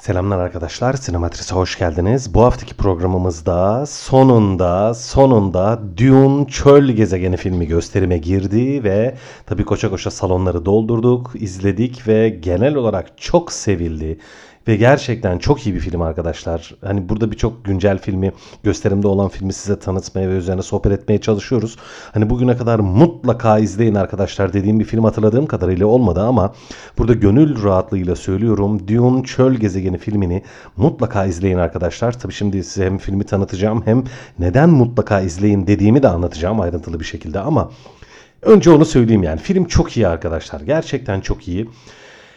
Selamlar arkadaşlar, Sinematris'e hoş geldiniz. Bu haftaki programımızda sonunda, sonunda Dune Çöl Gezegeni filmi gösterime girdi ve tabii koşa koşa salonları doldurduk, izledik ve genel olarak çok sevildi. Ve gerçekten çok iyi bir film arkadaşlar. Hani burada birçok güncel filmi, gösterimde olan filmi size tanıtmaya ve üzerine sohbet etmeye çalışıyoruz. Hani bugüne kadar mutlaka izleyin arkadaşlar dediğim bir film hatırladığım kadarıyla olmadı ama burada gönül rahatlığıyla söylüyorum. Dune Çöl Gezegeni filmini mutlaka izleyin arkadaşlar. Tabii şimdi size hem filmi tanıtacağım hem neden mutlaka izleyin dediğimi de anlatacağım ayrıntılı bir şekilde ama önce onu söyleyeyim yani. Film çok iyi arkadaşlar. Gerçekten çok iyi.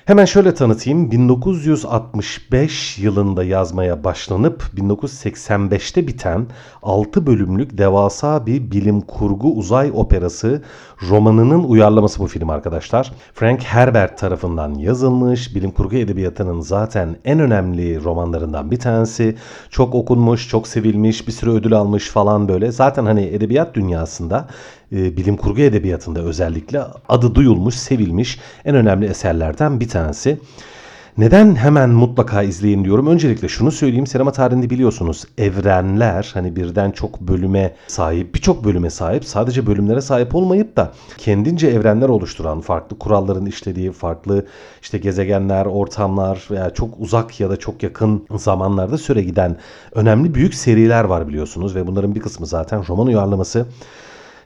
Hemen şöyle tanıtayım. 1965 yılında yazmaya başlanıp 1985'te biten 6 bölümlük devasa bir bilim kurgu uzay operası romanının uyarlaması bu film arkadaşlar. Frank Herbert tarafından yazılmış, bilim kurgu edebiyatının zaten en önemli romanlarından bir tanesi. Çok okunmuş, çok sevilmiş, bir sürü ödül almış falan böyle. Zaten hani edebiyat dünyasında e, bilim kurgu edebiyatında özellikle adı duyulmuş, sevilmiş en önemli eserlerden bir tanesi. Neden hemen mutlaka izleyin diyorum. Öncelikle şunu söyleyeyim. Sinema tarihinde biliyorsunuz evrenler hani birden çok bölüme sahip, birçok bölüme sahip, sadece bölümlere sahip olmayıp da kendince evrenler oluşturan, farklı kuralların işlediği, farklı işte gezegenler, ortamlar veya çok uzak ya da çok yakın zamanlarda süre giden önemli büyük seriler var biliyorsunuz ve bunların bir kısmı zaten roman uyarlaması.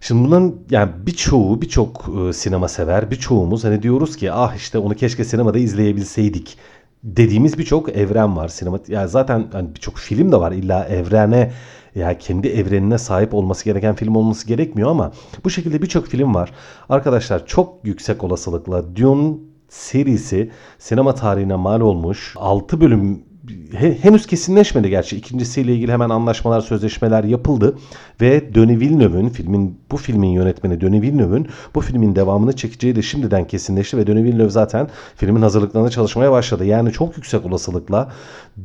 Şimdi bunların yani birçoğu birçok e, sinema sever birçoğumuz hani diyoruz ki ah işte onu keşke sinemada izleyebilseydik. dediğimiz birçok evren var. Sinema yani zaten hani birçok film de var. İlla evrene ya yani kendi evrenine sahip olması gereken film olması gerekmiyor ama bu şekilde birçok film var. Arkadaşlar çok yüksek olasılıkla Dune serisi sinema tarihine mal olmuş 6 bölüm henüz kesinleşmedi gerçi. İkincisiyle ilgili hemen anlaşmalar, sözleşmeler yapıldı ve Denis Villeneuve'ün filmin bu filmin yönetmeni Denis Villeneuve'ün bu filmin devamını çekeceği de şimdiden kesinleşti ve Denis Villeneuve zaten filmin hazırlıklarına çalışmaya başladı. Yani çok yüksek olasılıkla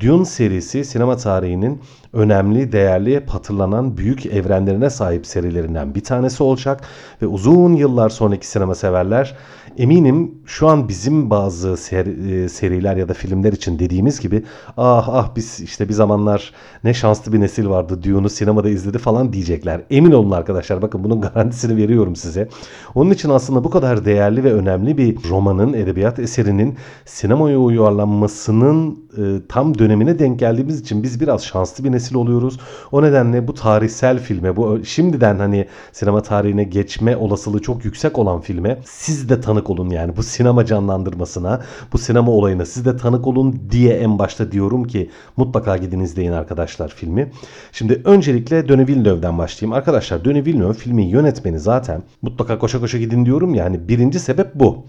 Dune serisi sinema tarihinin önemli, değerli, hatırlanan büyük evrenlerine sahip serilerinden bir tanesi olacak ve uzun yıllar sonraki sinema severler eminim şu an bizim bazı seri, seriler ya da filmler için dediğimiz gibi ah ah biz işte bir zamanlar ne şanslı bir nesil vardı Dune'u sinemada izledi falan diyecekler. Emin olun arkadaşlar bakın bunun garantisini veriyorum size. Onun için aslında bu kadar değerli ve önemli bir romanın, edebiyat eserinin sinemaya uyarlanmasının e, tam dönemine denk geldiğimiz için biz biraz şanslı bir nesil oluyoruz. O nedenle bu tarihsel filme, bu şimdiden hani sinema tarihine geçme olasılığı çok yüksek olan filme siz de tanık olun yani bu sinema canlandırmasına, bu sinema olayına siz de tanık olun diye en başta diyorum ki mutlaka gidin izleyin arkadaşlar filmi. Şimdi öncelikle Denis Villeneuve'den başlayayım. Arkadaşlar Denis Villeneuve filmin yönetmeni zaten mutlaka koşa koşa gidin diyorum yani birinci sebep bu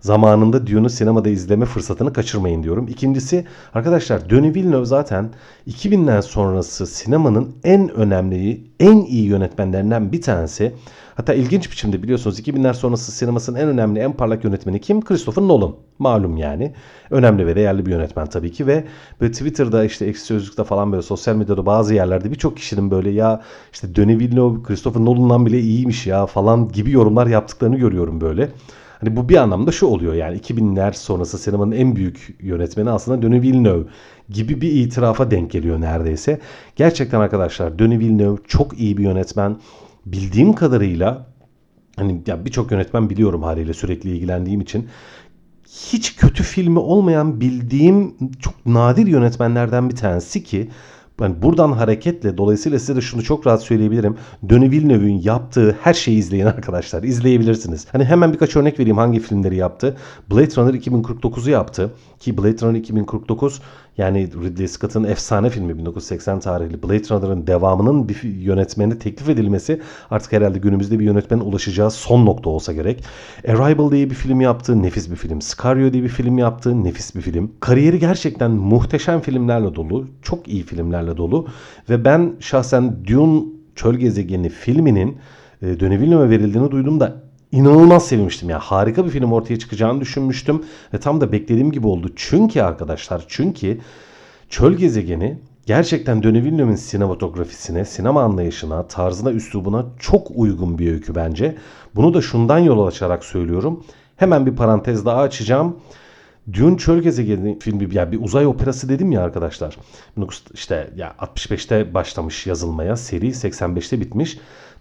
zamanında Dune'u sinemada izleme fırsatını kaçırmayın diyorum. İkincisi arkadaşlar Denis Villeneuve zaten 2000'den sonrası sinemanın en önemli, en iyi yönetmenlerinden bir tanesi. Hatta ilginç biçimde biliyorsunuz 2000'ler sonrası sinemasının en önemli, en parlak yönetmeni kim? Christopher Nolan. Malum yani. Önemli ve değerli bir yönetmen tabii ki ve böyle Twitter'da işte eksi sözlükte falan böyle sosyal medyada bazı yerlerde birçok kişinin böyle ya işte Denis Villeneuve Christopher Nolan'dan bile iyiymiş ya falan gibi yorumlar yaptıklarını görüyorum böyle. Hani bu bir anlamda şu oluyor yani 2000'ler sonrası sinemanın en büyük yönetmeni aslında Denis Villeneuve gibi bir itirafa denk geliyor neredeyse. Gerçekten arkadaşlar Denis Villeneuve çok iyi bir yönetmen. Bildiğim kadarıyla hani ya birçok yönetmen biliyorum haliyle sürekli ilgilendiğim için hiç kötü filmi olmayan bildiğim çok nadir yönetmenlerden bir tanesi ki yani buradan hareketle dolayısıyla size de şunu çok rahat söyleyebilirim. Denis Villeneuve'ün yaptığı her şeyi izleyin arkadaşlar. İzleyebilirsiniz. Hani hemen birkaç örnek vereyim hangi filmleri yaptı. Blade Runner 2049'u yaptı. Ki Blade Runner 2049 yani Ridley Scott'ın efsane filmi 1980 tarihli Blade Runner'ın devamının bir yönetmeni teklif edilmesi artık herhalde günümüzde bir yönetmenin ulaşacağı son nokta olsa gerek. Arrival diye bir film yaptı. Nefis bir film. Scario diye bir film yaptı. Nefis bir film. Kariyeri gerçekten muhteşem filmlerle dolu. Çok iyi filmlerle dolu. Ve ben şahsen Dune Çöl Gezegeni filminin e, Denis Villeneuve'e verildiğini duyduğumda inanılmaz sevmiştim. Yani harika bir film ortaya çıkacağını düşünmüştüm. Ve tam da beklediğim gibi oldu. Çünkü arkadaşlar çünkü Çöl Gezegeni gerçekten Denis Villeneuve'in sinematografisine, sinema anlayışına, tarzına, üslubuna çok uygun bir öykü bence. Bunu da şundan yol açarak söylüyorum. Hemen bir parantez daha açacağım. Dune Çöl Gezegeni filmi yani bir uzay operası dedim ya arkadaşlar. işte ya 65'te başlamış yazılmaya seri 85'te bitmiş.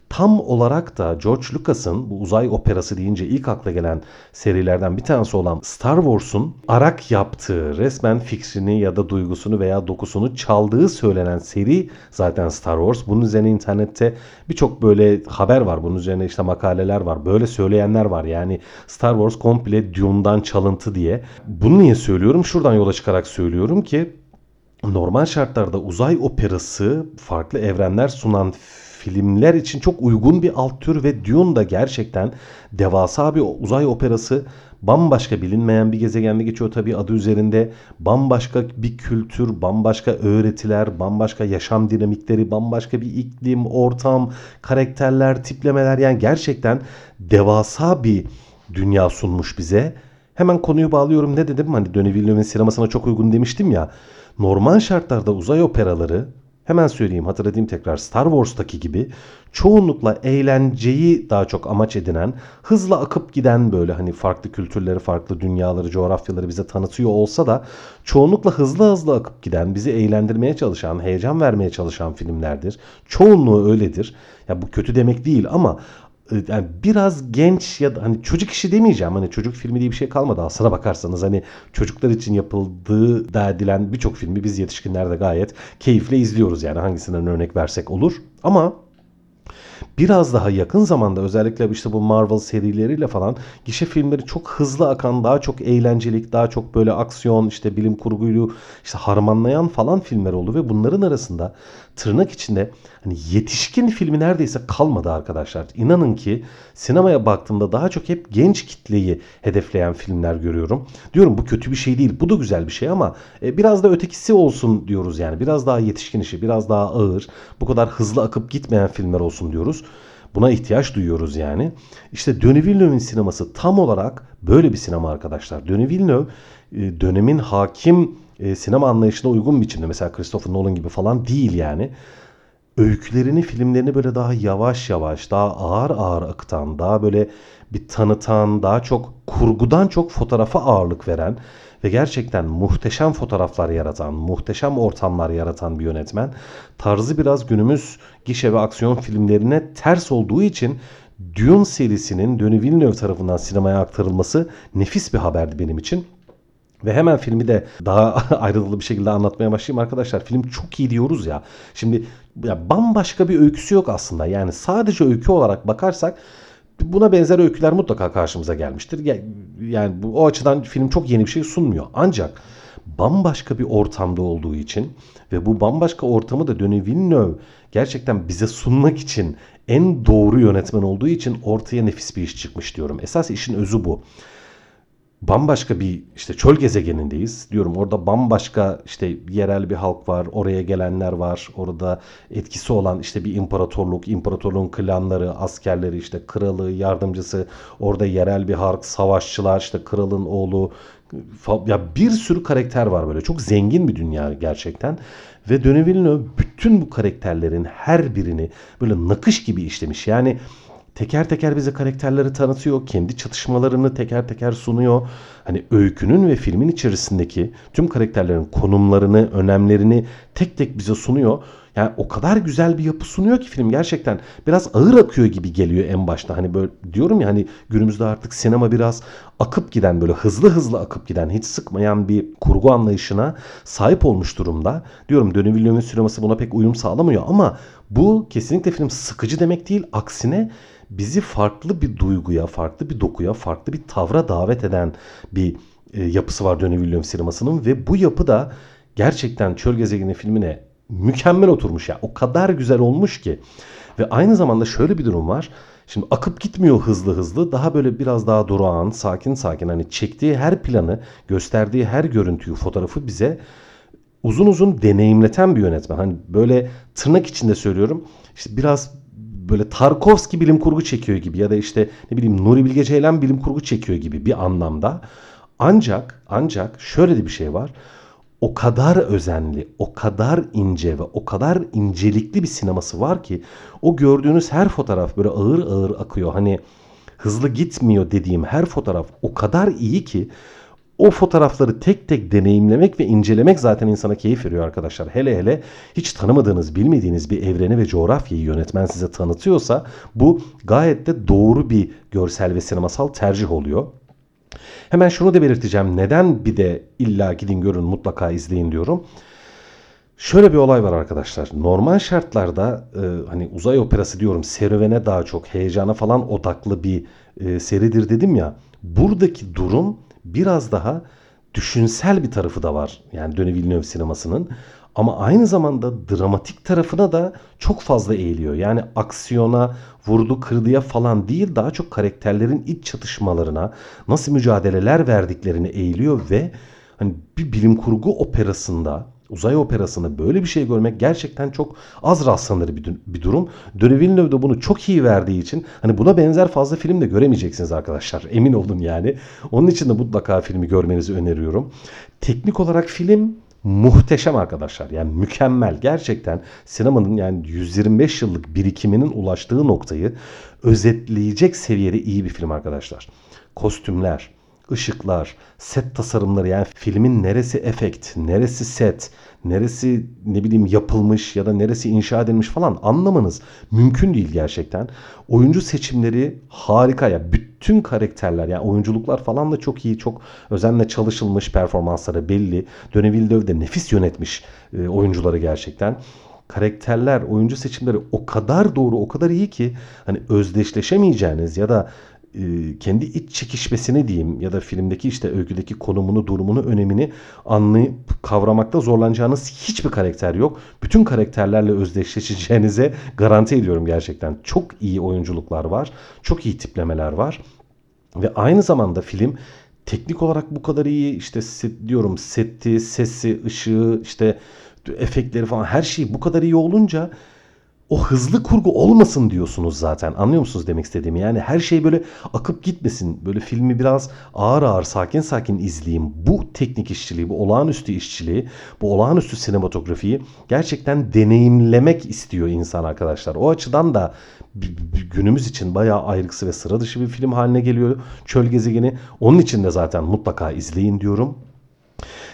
Tam olarak da George Lucas'ın bu uzay operası deyince ilk akla gelen serilerden bir tanesi olan Star Wars'un arak yaptığı resmen fikrini ya da duygusunu veya dokusunu çaldığı söylenen seri zaten Star Wars. Bunun üzerine internette birçok böyle haber var. Bunun üzerine işte makaleler var. Böyle söyleyenler var. Yani Star Wars komple Dune'dan çalıntı diye. Bunu niye söylüyorum? Şuradan yola çıkarak söylüyorum ki normal şartlarda uzay operası farklı evrenler sunan filmler için çok uygun bir alt tür ve Dune da gerçekten devasa bir uzay operası. Bambaşka bilinmeyen bir gezegende geçiyor tabii adı üzerinde. Bambaşka bir kültür, bambaşka öğretiler, bambaşka yaşam dinamikleri, bambaşka bir iklim, ortam, karakterler, tiplemeler yani gerçekten devasa bir dünya sunmuş bize. Hemen konuyu bağlıyorum. Ne dedim? Hani Denis Villeneuve'in sinemasına çok uygun demiştim ya. Normal şartlarda uzay operaları Hemen söyleyeyim hatırlatayım tekrar Star Wars'taki gibi çoğunlukla eğlenceyi daha çok amaç edinen, hızla akıp giden böyle hani farklı kültürleri, farklı dünyaları, coğrafyaları bize tanıtıyor olsa da çoğunlukla hızlı hızlı akıp giden, bizi eğlendirmeye çalışan, heyecan vermeye çalışan filmlerdir. Çoğunluğu öyledir. Ya bu kötü demek değil ama yani biraz genç ya da hani çocuk işi demeyeceğim. Hani çocuk filmi diye bir şey kalmadı aslına bakarsanız. Hani çocuklar için yapıldığı da edilen birçok filmi biz yetişkinler de gayet keyifle izliyoruz. Yani hangisinden örnek versek olur. Ama biraz daha yakın zamanda özellikle işte bu Marvel serileriyle falan gişe filmleri çok hızlı akan, daha çok eğlencelik, daha çok böyle aksiyon, işte bilim kurguyu işte harmanlayan falan filmler oldu ve bunların arasında tırnak içinde hani yetişkin filmi neredeyse kalmadı arkadaşlar. İnanın ki sinemaya baktığımda daha çok hep genç kitleyi hedefleyen filmler görüyorum. Diyorum bu kötü bir şey değil. Bu da güzel bir şey ama e, biraz da ötekisi olsun diyoruz yani. Biraz daha yetişkin işi, biraz daha ağır, bu kadar hızlı akıp gitmeyen filmler olsun diyoruz. Buna ihtiyaç duyuyoruz yani. İşte Denis Villeneuve'in sineması tam olarak böyle bir sinema arkadaşlar. Denis Villeneuve e, dönemin hakim e, sinema anlayışına uygun biçimde mesela Christopher Nolan gibi falan değil yani. Öykülerini, filmlerini böyle daha yavaş yavaş, daha ağır ağır akıtan, daha böyle bir tanıtan, daha çok kurgudan çok fotoğrafa ağırlık veren ve gerçekten muhteşem fotoğraflar yaratan, muhteşem ortamlar yaratan bir yönetmen. Tarzı biraz günümüz gişe ve aksiyon filmlerine ters olduğu için Dune serisinin Denis Villeneuve tarafından sinemaya aktarılması nefis bir haberdi benim için. Ve hemen filmi de daha ayrıntılı bir şekilde anlatmaya başlayayım arkadaşlar. Film çok iyi diyoruz ya. Şimdi ya bambaşka bir öyküsü yok aslında. Yani sadece öykü olarak bakarsak buna benzer öyküler mutlaka karşımıza gelmiştir. Yani bu, o açıdan film çok yeni bir şey sunmuyor. Ancak bambaşka bir ortamda olduğu için ve bu bambaşka ortamı da Denis Villeneuve gerçekten bize sunmak için en doğru yönetmen olduğu için ortaya nefis bir iş çıkmış diyorum. Esas işin özü bu bambaşka bir işte çöl gezegenindeyiz diyorum. Orada bambaşka işte yerel bir halk var, oraya gelenler var. Orada etkisi olan işte bir imparatorluk, imparatorluğun klanları, askerleri, işte kralı, yardımcısı, orada yerel bir halk, savaşçılar, işte kralın oğlu ya bir sürü karakter var böyle. Çok zengin bir dünya gerçekten. Ve Villeneuve bütün bu karakterlerin her birini böyle nakış gibi işlemiş. Yani teker teker bize karakterleri tanıtıyor. Kendi çatışmalarını teker teker sunuyor. Hani öykünün ve filmin içerisindeki tüm karakterlerin konumlarını, önemlerini tek tek bize sunuyor. Yani o kadar güzel bir yapı sunuyor ki film gerçekten biraz ağır akıyor gibi geliyor en başta. Hani böyle diyorum ya hani günümüzde artık sinema biraz akıp giden böyle hızlı hızlı akıp giden hiç sıkmayan bir kurgu anlayışına sahip olmuş durumda. Diyorum Denis Villeneuve'in sineması buna pek uyum sağlamıyor ama bu kesinlikle film sıkıcı demek değil. Aksine bizi farklı bir duyguya, farklı bir dokuya, farklı bir tavra davet eden bir e, yapısı var Denis Villeneuve sinemasının ve bu yapı da gerçekten Çöl Gezegeni filmine mükemmel oturmuş ya. O kadar güzel olmuş ki. Ve aynı zamanda şöyle bir durum var. Şimdi akıp gitmiyor hızlı hızlı. Daha böyle biraz daha durağan, sakin sakin hani çektiği her planı, gösterdiği her görüntüyü, fotoğrafı bize uzun uzun deneyimleten bir yönetmen. Hani böyle tırnak içinde söylüyorum. İşte biraz böyle Tarkovski bilim kurgu çekiyor gibi ya da işte ne bileyim Nuri Bilge Ceylan bilim kurgu çekiyor gibi bir anlamda. Ancak ancak şöyle de bir şey var. O kadar özenli, o kadar ince ve o kadar incelikli bir sineması var ki o gördüğünüz her fotoğraf böyle ağır ağır akıyor. Hani hızlı gitmiyor dediğim her fotoğraf o kadar iyi ki o fotoğrafları tek tek deneyimlemek ve incelemek zaten insana keyif veriyor arkadaşlar. Hele hele hiç tanımadığınız, bilmediğiniz bir evreni ve coğrafyayı yönetmen size tanıtıyorsa bu gayet de doğru bir görsel ve sinemasal tercih oluyor. Hemen şunu da belirteceğim. Neden bir de illa gidin görün mutlaka izleyin diyorum. Şöyle bir olay var arkadaşlar. Normal şartlarda e, hani uzay operası diyorum serüvene daha çok heyecana falan odaklı bir e, seridir dedim ya. Buradaki durum biraz daha düşünsel bir tarafı da var. Yani Denis Villeneuve sinemasının. Ama aynı zamanda dramatik tarafına da çok fazla eğiliyor. Yani aksiyona, vurdu kırdıya falan değil daha çok karakterlerin iç çatışmalarına, nasıl mücadeleler verdiklerini eğiliyor ve hani bir bilim kurgu operasında uzay operasında böyle bir şey görmek gerçekten çok az rastlanır bir, bir durum. Villeneuve de bunu çok iyi verdiği için hani buna benzer fazla film de göremeyeceksiniz arkadaşlar. Emin olun yani. Onun için de mutlaka filmi görmenizi öneriyorum. Teknik olarak film muhteşem arkadaşlar. Yani mükemmel. Gerçekten sinemanın yani 125 yıllık birikiminin ulaştığı noktayı özetleyecek seviyede iyi bir film arkadaşlar. Kostümler, ışıklar, set tasarımları yani filmin neresi efekt, neresi set, neresi ne bileyim yapılmış ya da neresi inşa edilmiş falan anlamanız mümkün değil gerçekten. Oyuncu seçimleri harika ya. Bütün karakterler yani oyunculuklar falan da çok iyi, çok özenle çalışılmış performansları belli. Denis Villeneuve de nefis yönetmiş e, oyuncuları gerçekten karakterler, oyuncu seçimleri o kadar doğru, o kadar iyi ki hani özdeşleşemeyeceğiniz ya da kendi iç çekişmesini diyeyim ya da filmdeki işte öyküdeki konumunu, durumunu, önemini anlayıp kavramakta zorlanacağınız hiçbir karakter yok. Bütün karakterlerle özdeşleşeceğinize garanti ediyorum gerçekten. Çok iyi oyunculuklar var. Çok iyi tiplemeler var. Ve aynı zamanda film teknik olarak bu kadar iyi işte set, diyorum seti, sesi, ışığı, işte efektleri falan her şey bu kadar iyi olunca o hızlı kurgu olmasın diyorsunuz zaten. Anlıyor musunuz demek istediğimi? Yani her şey böyle akıp gitmesin. Böyle filmi biraz ağır ağır sakin sakin izleyeyim. Bu teknik işçiliği, bu olağanüstü işçiliği, bu olağanüstü sinematografiyi gerçekten deneyimlemek istiyor insan arkadaşlar. O açıdan da günümüz için bayağı ayrıksı ve sıra dışı bir film haline geliyor. Çöl gezegeni. Onun için de zaten mutlaka izleyin diyorum.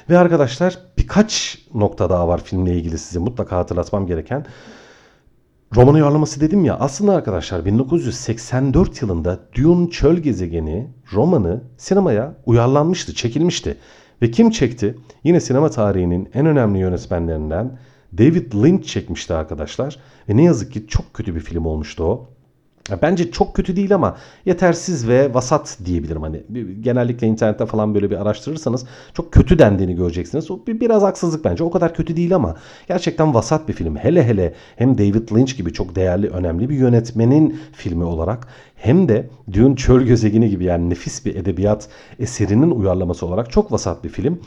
Ve arkadaşlar birkaç nokta daha var filmle ilgili size mutlaka hatırlatmam gereken. Roman uyarlaması dedim ya aslında arkadaşlar 1984 yılında Dune Çöl Gezegeni romanı sinemaya uyarlanmıştı, çekilmişti. Ve kim çekti? Yine sinema tarihinin en önemli yönetmenlerinden David Lynch çekmişti arkadaşlar. Ve ne yazık ki çok kötü bir film olmuştu o. Bence çok kötü değil ama yetersiz ve vasat diyebilirim. Hani genellikle internette falan böyle bir araştırırsanız çok kötü dendiğini göreceksiniz. O biraz haksızlık bence. O kadar kötü değil ama gerçekten vasat bir film. Hele hele hem David Lynch gibi çok değerli, önemli bir yönetmenin filmi olarak hem de Dune Çöl Gezegeni gibi yani nefis bir edebiyat eserinin uyarlaması olarak çok vasat bir film.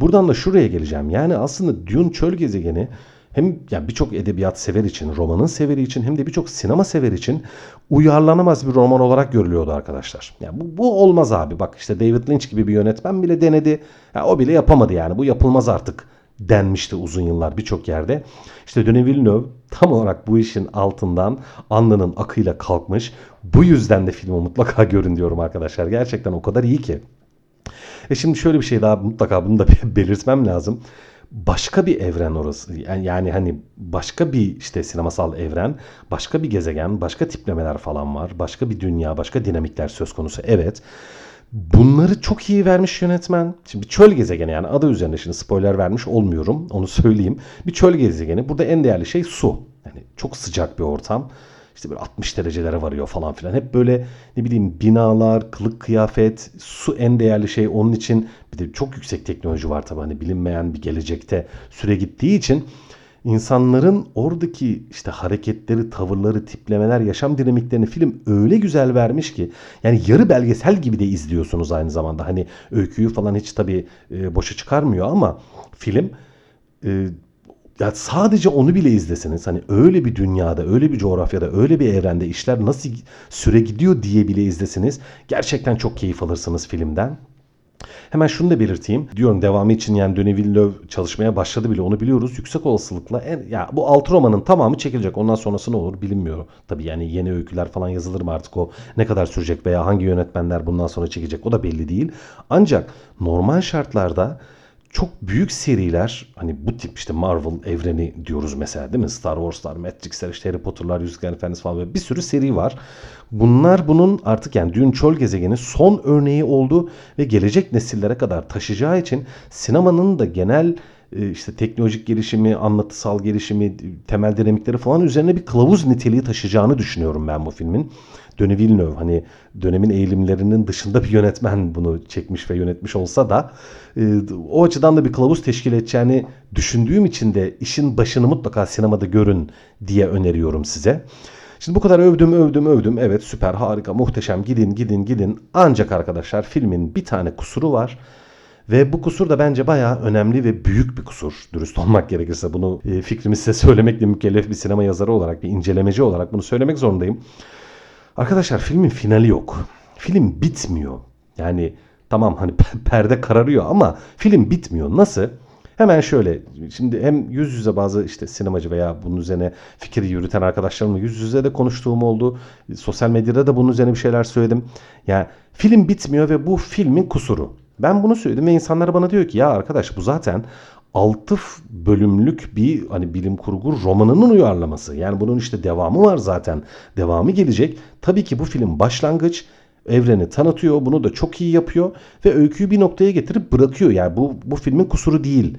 Buradan da şuraya geleceğim. Yani aslında Dune Çöl Gezegeni hem yani birçok edebiyat sever için, romanın severi için hem de birçok sinema sever için uyarlanamaz bir roman olarak görülüyordu arkadaşlar. Yani bu, bu olmaz abi. Bak işte David Lynch gibi bir yönetmen bile denedi. Ya o bile yapamadı yani. Bu yapılmaz artık denmişti uzun yıllar birçok yerde. İşte Denis Villeneuve tam olarak bu işin altından alnının akıyla kalkmış. Bu yüzden de filmi mutlaka görün diyorum arkadaşlar. Gerçekten o kadar iyi ki. E şimdi şöyle bir şey daha mutlaka bunu da belirtmem lazım başka bir evren orası. Yani, yani hani başka bir işte sinemasal evren, başka bir gezegen, başka tiplemeler falan var. Başka bir dünya, başka dinamikler söz konusu. Evet. Bunları çok iyi vermiş yönetmen. Şimdi bir çöl gezegeni yani adı üzerinde şimdi spoiler vermiş olmuyorum. Onu söyleyeyim. Bir çöl gezegeni. Burada en değerli şey su. Yani çok sıcak bir ortam işte böyle 60 derecelere varıyor falan filan. Hep böyle ne bileyim binalar, kılık kıyafet, su en değerli şey. Onun için bir de çok yüksek teknoloji var tabii hani bilinmeyen bir gelecekte süre gittiği için insanların oradaki işte hareketleri, tavırları, tiplemeler, yaşam dinamiklerini film öyle güzel vermiş ki yani yarı belgesel gibi de izliyorsunuz aynı zamanda. Hani öyküyü falan hiç tabii e, boşa çıkarmıyor ama film e, ya sadece onu bile izleseniz hani öyle bir dünyada, öyle bir coğrafyada, öyle bir evrende işler nasıl süre gidiyor diye bile izleseniz gerçekten çok keyif alırsınız filmden. Hemen şunu da belirteyim. Diyorum devamı için yani Denis çalışmaya başladı bile onu biliyoruz. Yüksek olasılıkla en, ya bu altı romanın tamamı çekilecek. Ondan sonrası ne olur bilinmiyor. Tabii yani yeni öyküler falan yazılır mı artık o ne kadar sürecek veya hangi yönetmenler bundan sonra çekecek o da belli değil. Ancak normal şartlarda çok büyük seriler hani bu tip işte Marvel evreni diyoruz mesela değil mi? Star Wars'lar, Matrix'ler, işte Harry Potter'lar, Yüzüklerin Efendisi falan böyle bir sürü seri var. Bunlar bunun artık yani Dune Çöl Gezegeni son örneği oldu ve gelecek nesillere kadar taşıyacağı için sinemanın da genel işte teknolojik gelişimi, anlatısal gelişimi, temel dinamikleri falan üzerine bir kılavuz niteliği taşıyacağını düşünüyorum ben bu filmin. Denis Villeneuve hani dönemin eğilimlerinin dışında bir yönetmen bunu çekmiş ve yönetmiş olsa da e, o açıdan da bir kılavuz teşkil edeceğini düşündüğüm için de işin başını mutlaka sinemada görün diye öneriyorum size. Şimdi bu kadar övdüm övdüm övdüm. Evet süper harika muhteşem gidin gidin gidin. Ancak arkadaşlar filmin bir tane kusuru var. Ve bu kusur da bence bayağı önemli ve büyük bir kusur. Dürüst olmak gerekirse bunu e, fikrimi size söylemekle mükellef bir sinema yazarı olarak, bir incelemeci olarak bunu söylemek zorundayım. Arkadaşlar filmin finali yok. Film bitmiyor. Yani tamam hani perde kararıyor ama film bitmiyor. Nasıl? Hemen şöyle şimdi hem yüz yüze bazı işte sinemacı veya bunun üzerine fikir yürüten arkadaşlarımla yüz yüze de konuştuğum oldu. Sosyal medyada da bunun üzerine bir şeyler söyledim. Yani film bitmiyor ve bu filmin kusuru. Ben bunu söyledim ve insanlar bana diyor ki ya arkadaş bu zaten 6 bölümlük bir hani bilim kurgu romanının uyarlaması. Yani bunun işte devamı var zaten. Devamı gelecek. Tabii ki bu film başlangıç evreni tanıtıyor. Bunu da çok iyi yapıyor ve öyküyü bir noktaya getirip bırakıyor. Yani bu bu filmin kusuru değil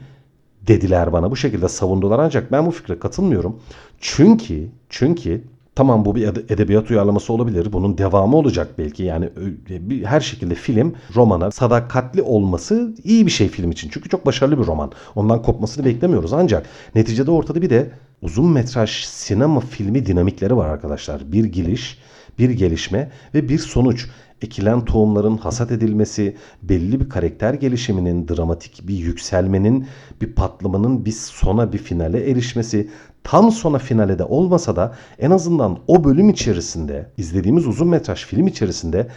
dediler bana. Bu şekilde savundular ancak ben bu fikre katılmıyorum. Çünkü çünkü Tamam bu bir edebiyat uyarlaması olabilir. Bunun devamı olacak belki. Yani her şekilde film romana sadakatli olması iyi bir şey film için. Çünkü çok başarılı bir roman. Ondan kopmasını beklemiyoruz. Ancak neticede ortada bir de uzun metraj sinema filmi dinamikleri var arkadaşlar. Bir giriş, bir gelişme ve bir sonuç ekilen tohumların hasat edilmesi, belli bir karakter gelişiminin, dramatik bir yükselmenin, bir patlamanın bir sona bir finale erişmesi, tam sona finale de olmasa da en azından o bölüm içerisinde izlediğimiz uzun metraj film içerisinde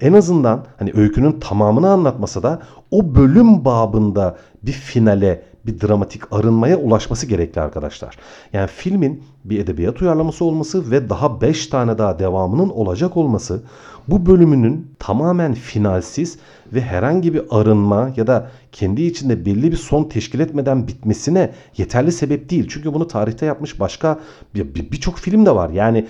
en azından hani öykünün tamamını anlatmasa da o bölüm babında bir finale bir dramatik arınmaya ulaşması gerekli arkadaşlar. Yani filmin bir edebiyat uyarlaması olması ve daha 5 tane daha devamının olacak olması bu bölümünün tamamen finalsiz ve herhangi bir arınma ya da kendi içinde belli bir son teşkil etmeden bitmesine yeterli sebep değil. Çünkü bunu tarihte yapmış başka birçok bir, film de var. Yani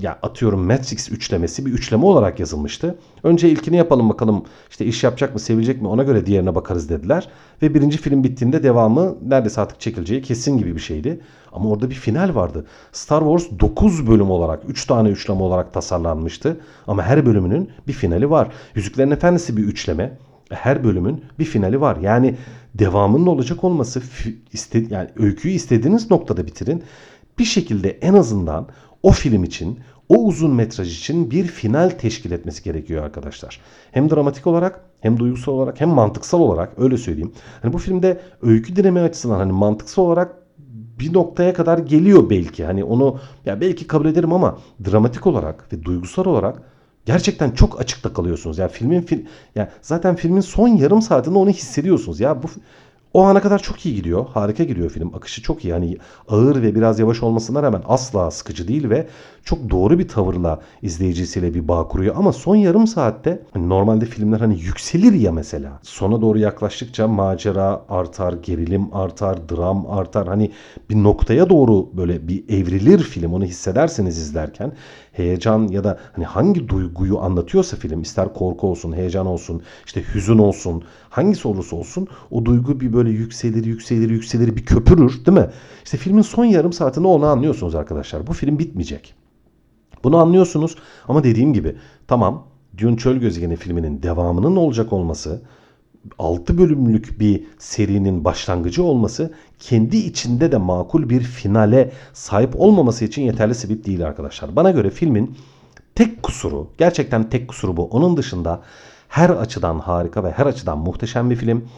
ya atıyorum Matrix üçlemesi bir üçleme olarak yazılmıştı. Önce ilkini yapalım bakalım işte iş yapacak mı sevilecek mi ona göre diğerine bakarız dediler. Ve birinci film bittiğinde devamı neredeyse artık çekileceği kesin gibi bir şeydi. Ama orada bir final vardı. Star Wars 9 bölüm olarak 3 tane üçleme olarak tasarlanmıştı. Ama her bölümünün bir finali var. Yüzüklerin Efendisi bir üçleme. Her bölümün bir finali var. Yani devamının olacak olması yani öyküyü istediğiniz noktada bitirin. Bir şekilde en azından o film için, o uzun metraj için bir final teşkil etmesi gerekiyor arkadaşlar. Hem dramatik olarak hem duygusal olarak hem mantıksal olarak öyle söyleyeyim. Hani bu filmde öykü dinami açısından hani mantıksal olarak bir noktaya kadar geliyor belki. Hani onu ya belki kabul ederim ama dramatik olarak ve duygusal olarak gerçekten çok açıkta kalıyorsunuz. Yani filmin fil yani zaten filmin son yarım saatinde onu hissediyorsunuz. Ya bu o ana kadar çok iyi gidiyor. Harika gidiyor film. Akışı çok iyi. Hani ağır ve biraz yavaş olmasına rağmen asla sıkıcı değil ve çok doğru bir tavırla izleyicisiyle bir bağ kuruyor. Ama son yarım saatte hani normalde filmler hani yükselir ya mesela. Sona doğru yaklaştıkça macera artar, gerilim artar, dram artar. Hani bir noktaya doğru böyle bir evrilir film. Onu hissederseniz izlerken heyecan ya da hani hangi duyguyu anlatıyorsa film ister korku olsun, heyecan olsun, işte hüzün olsun, hangisi olursa olsun o duygu bir böyle yükselir, yükselir, yükselir bir köpürür değil mi? İşte filmin son yarım saatinde onu anlıyorsunuz arkadaşlar. Bu film bitmeyecek. Bunu anlıyorsunuz ama dediğim gibi tamam Dune Çöl Gezegeni filminin devamının olacak olması 6 bölümlük bir serinin başlangıcı olması kendi içinde de makul bir finale sahip olmaması için yeterli sebep değil arkadaşlar. Bana göre filmin tek kusuru, gerçekten tek kusuru bu. Onun dışında her açıdan harika ve her açıdan muhteşem bir film.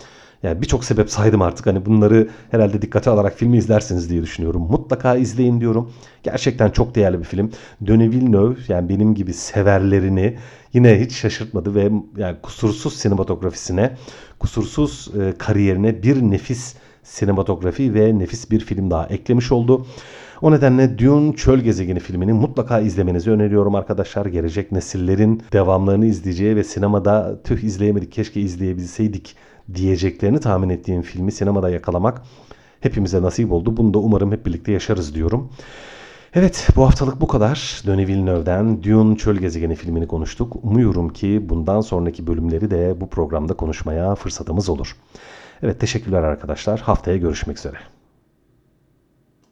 Yani birçok sebep saydım artık. Hani bunları herhalde dikkate alarak filmi izlersiniz diye düşünüyorum. Mutlaka izleyin diyorum. Gerçekten çok değerli bir film. Denis Villeneuve yani benim gibi severlerini yine hiç şaşırtmadı ve yani kusursuz sinematografisine, kusursuz e, kariyerine bir nefis sinematografi ve nefis bir film daha eklemiş oldu. O nedenle Dune Çöl Gezegeni filmini mutlaka izlemenizi öneriyorum arkadaşlar. Gelecek nesillerin devamlarını izleyeceği ve sinemada tüh izleyemedik keşke izleyebilseydik diyeceklerini tahmin ettiğim filmi sinemada yakalamak hepimize nasip oldu. Bunu da umarım hep birlikte yaşarız diyorum. Evet bu haftalık bu kadar. Denis Villeneuve'den Dune Çöl Gezegeni filmini konuştuk. Umuyorum ki bundan sonraki bölümleri de bu programda konuşmaya fırsatımız olur. Evet teşekkürler arkadaşlar. Haftaya görüşmek üzere.